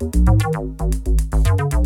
Música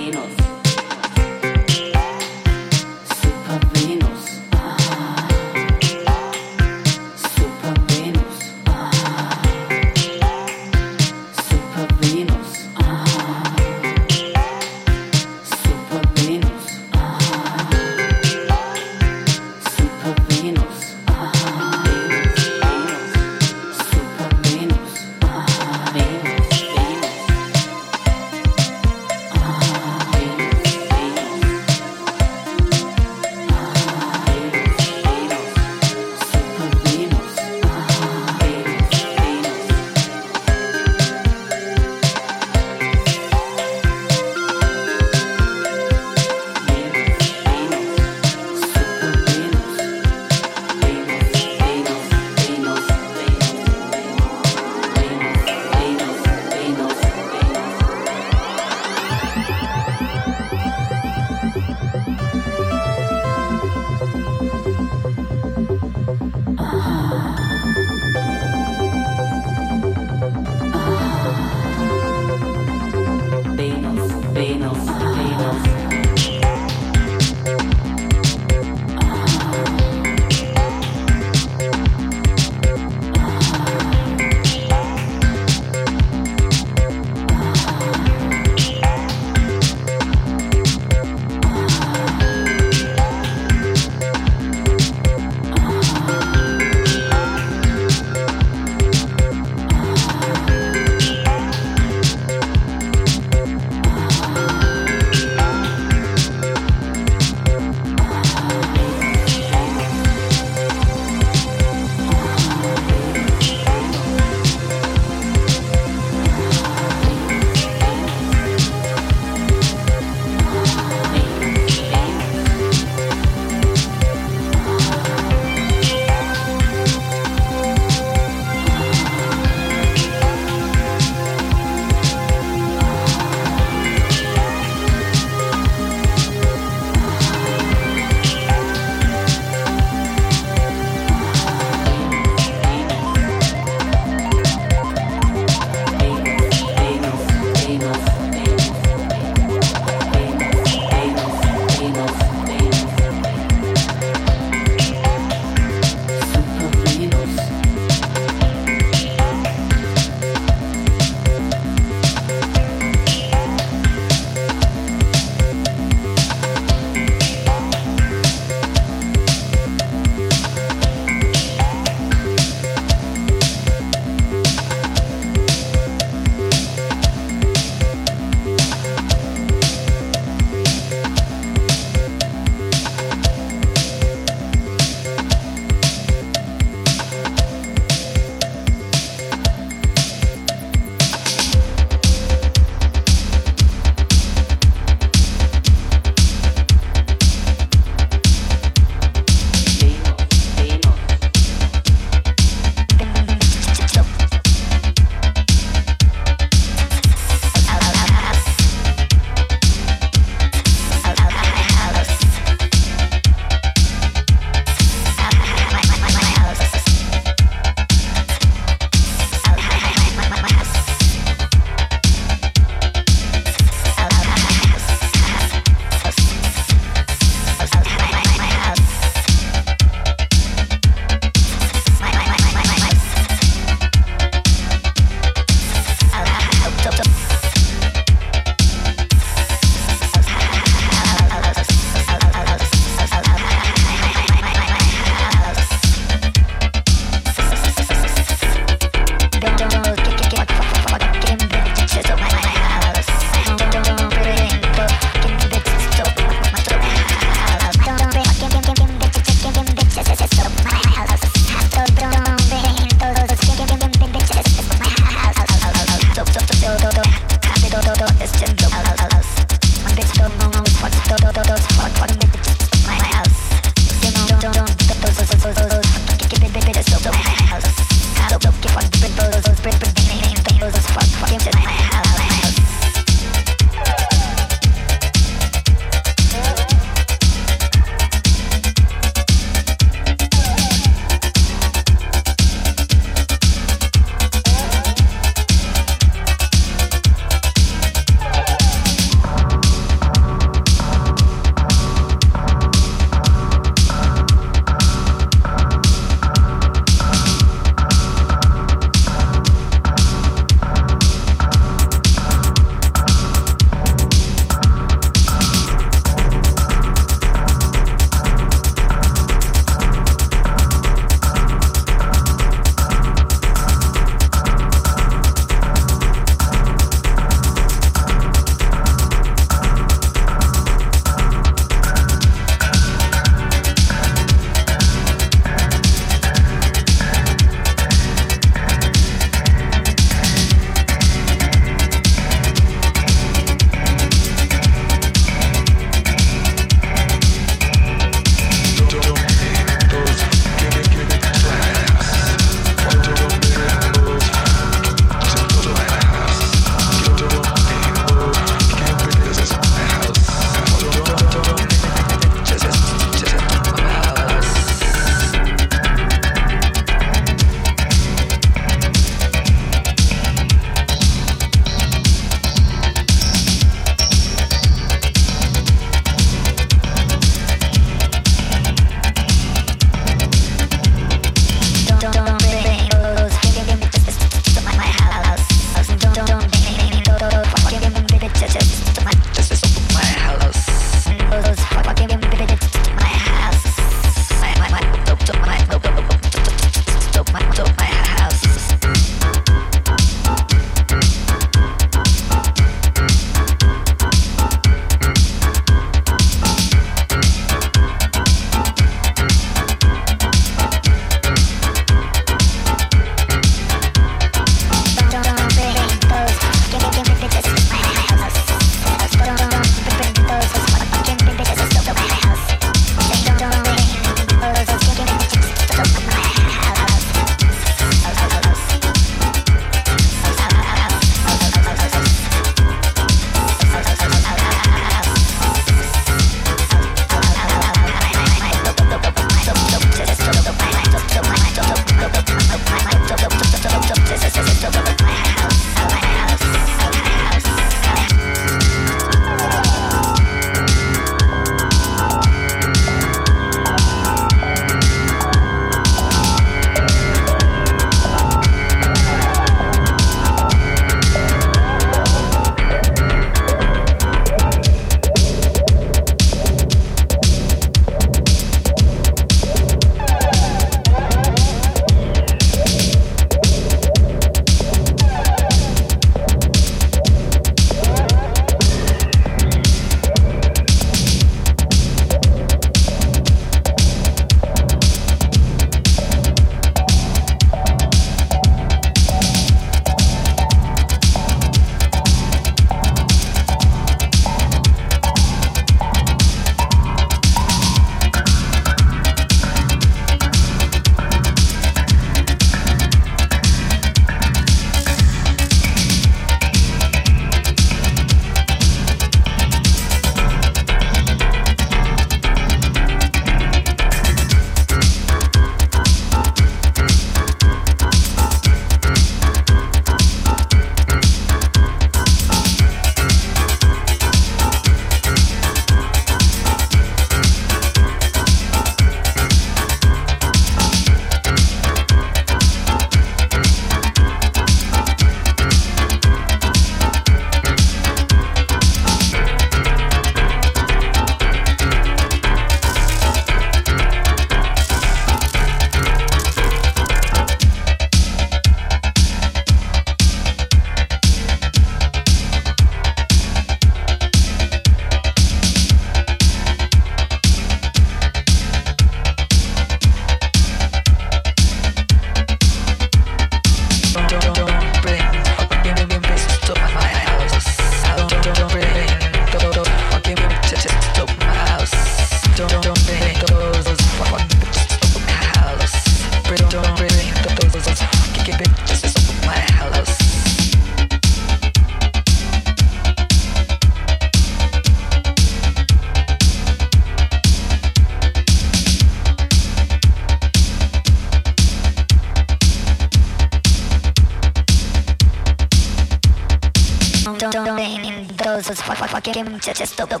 Just, to just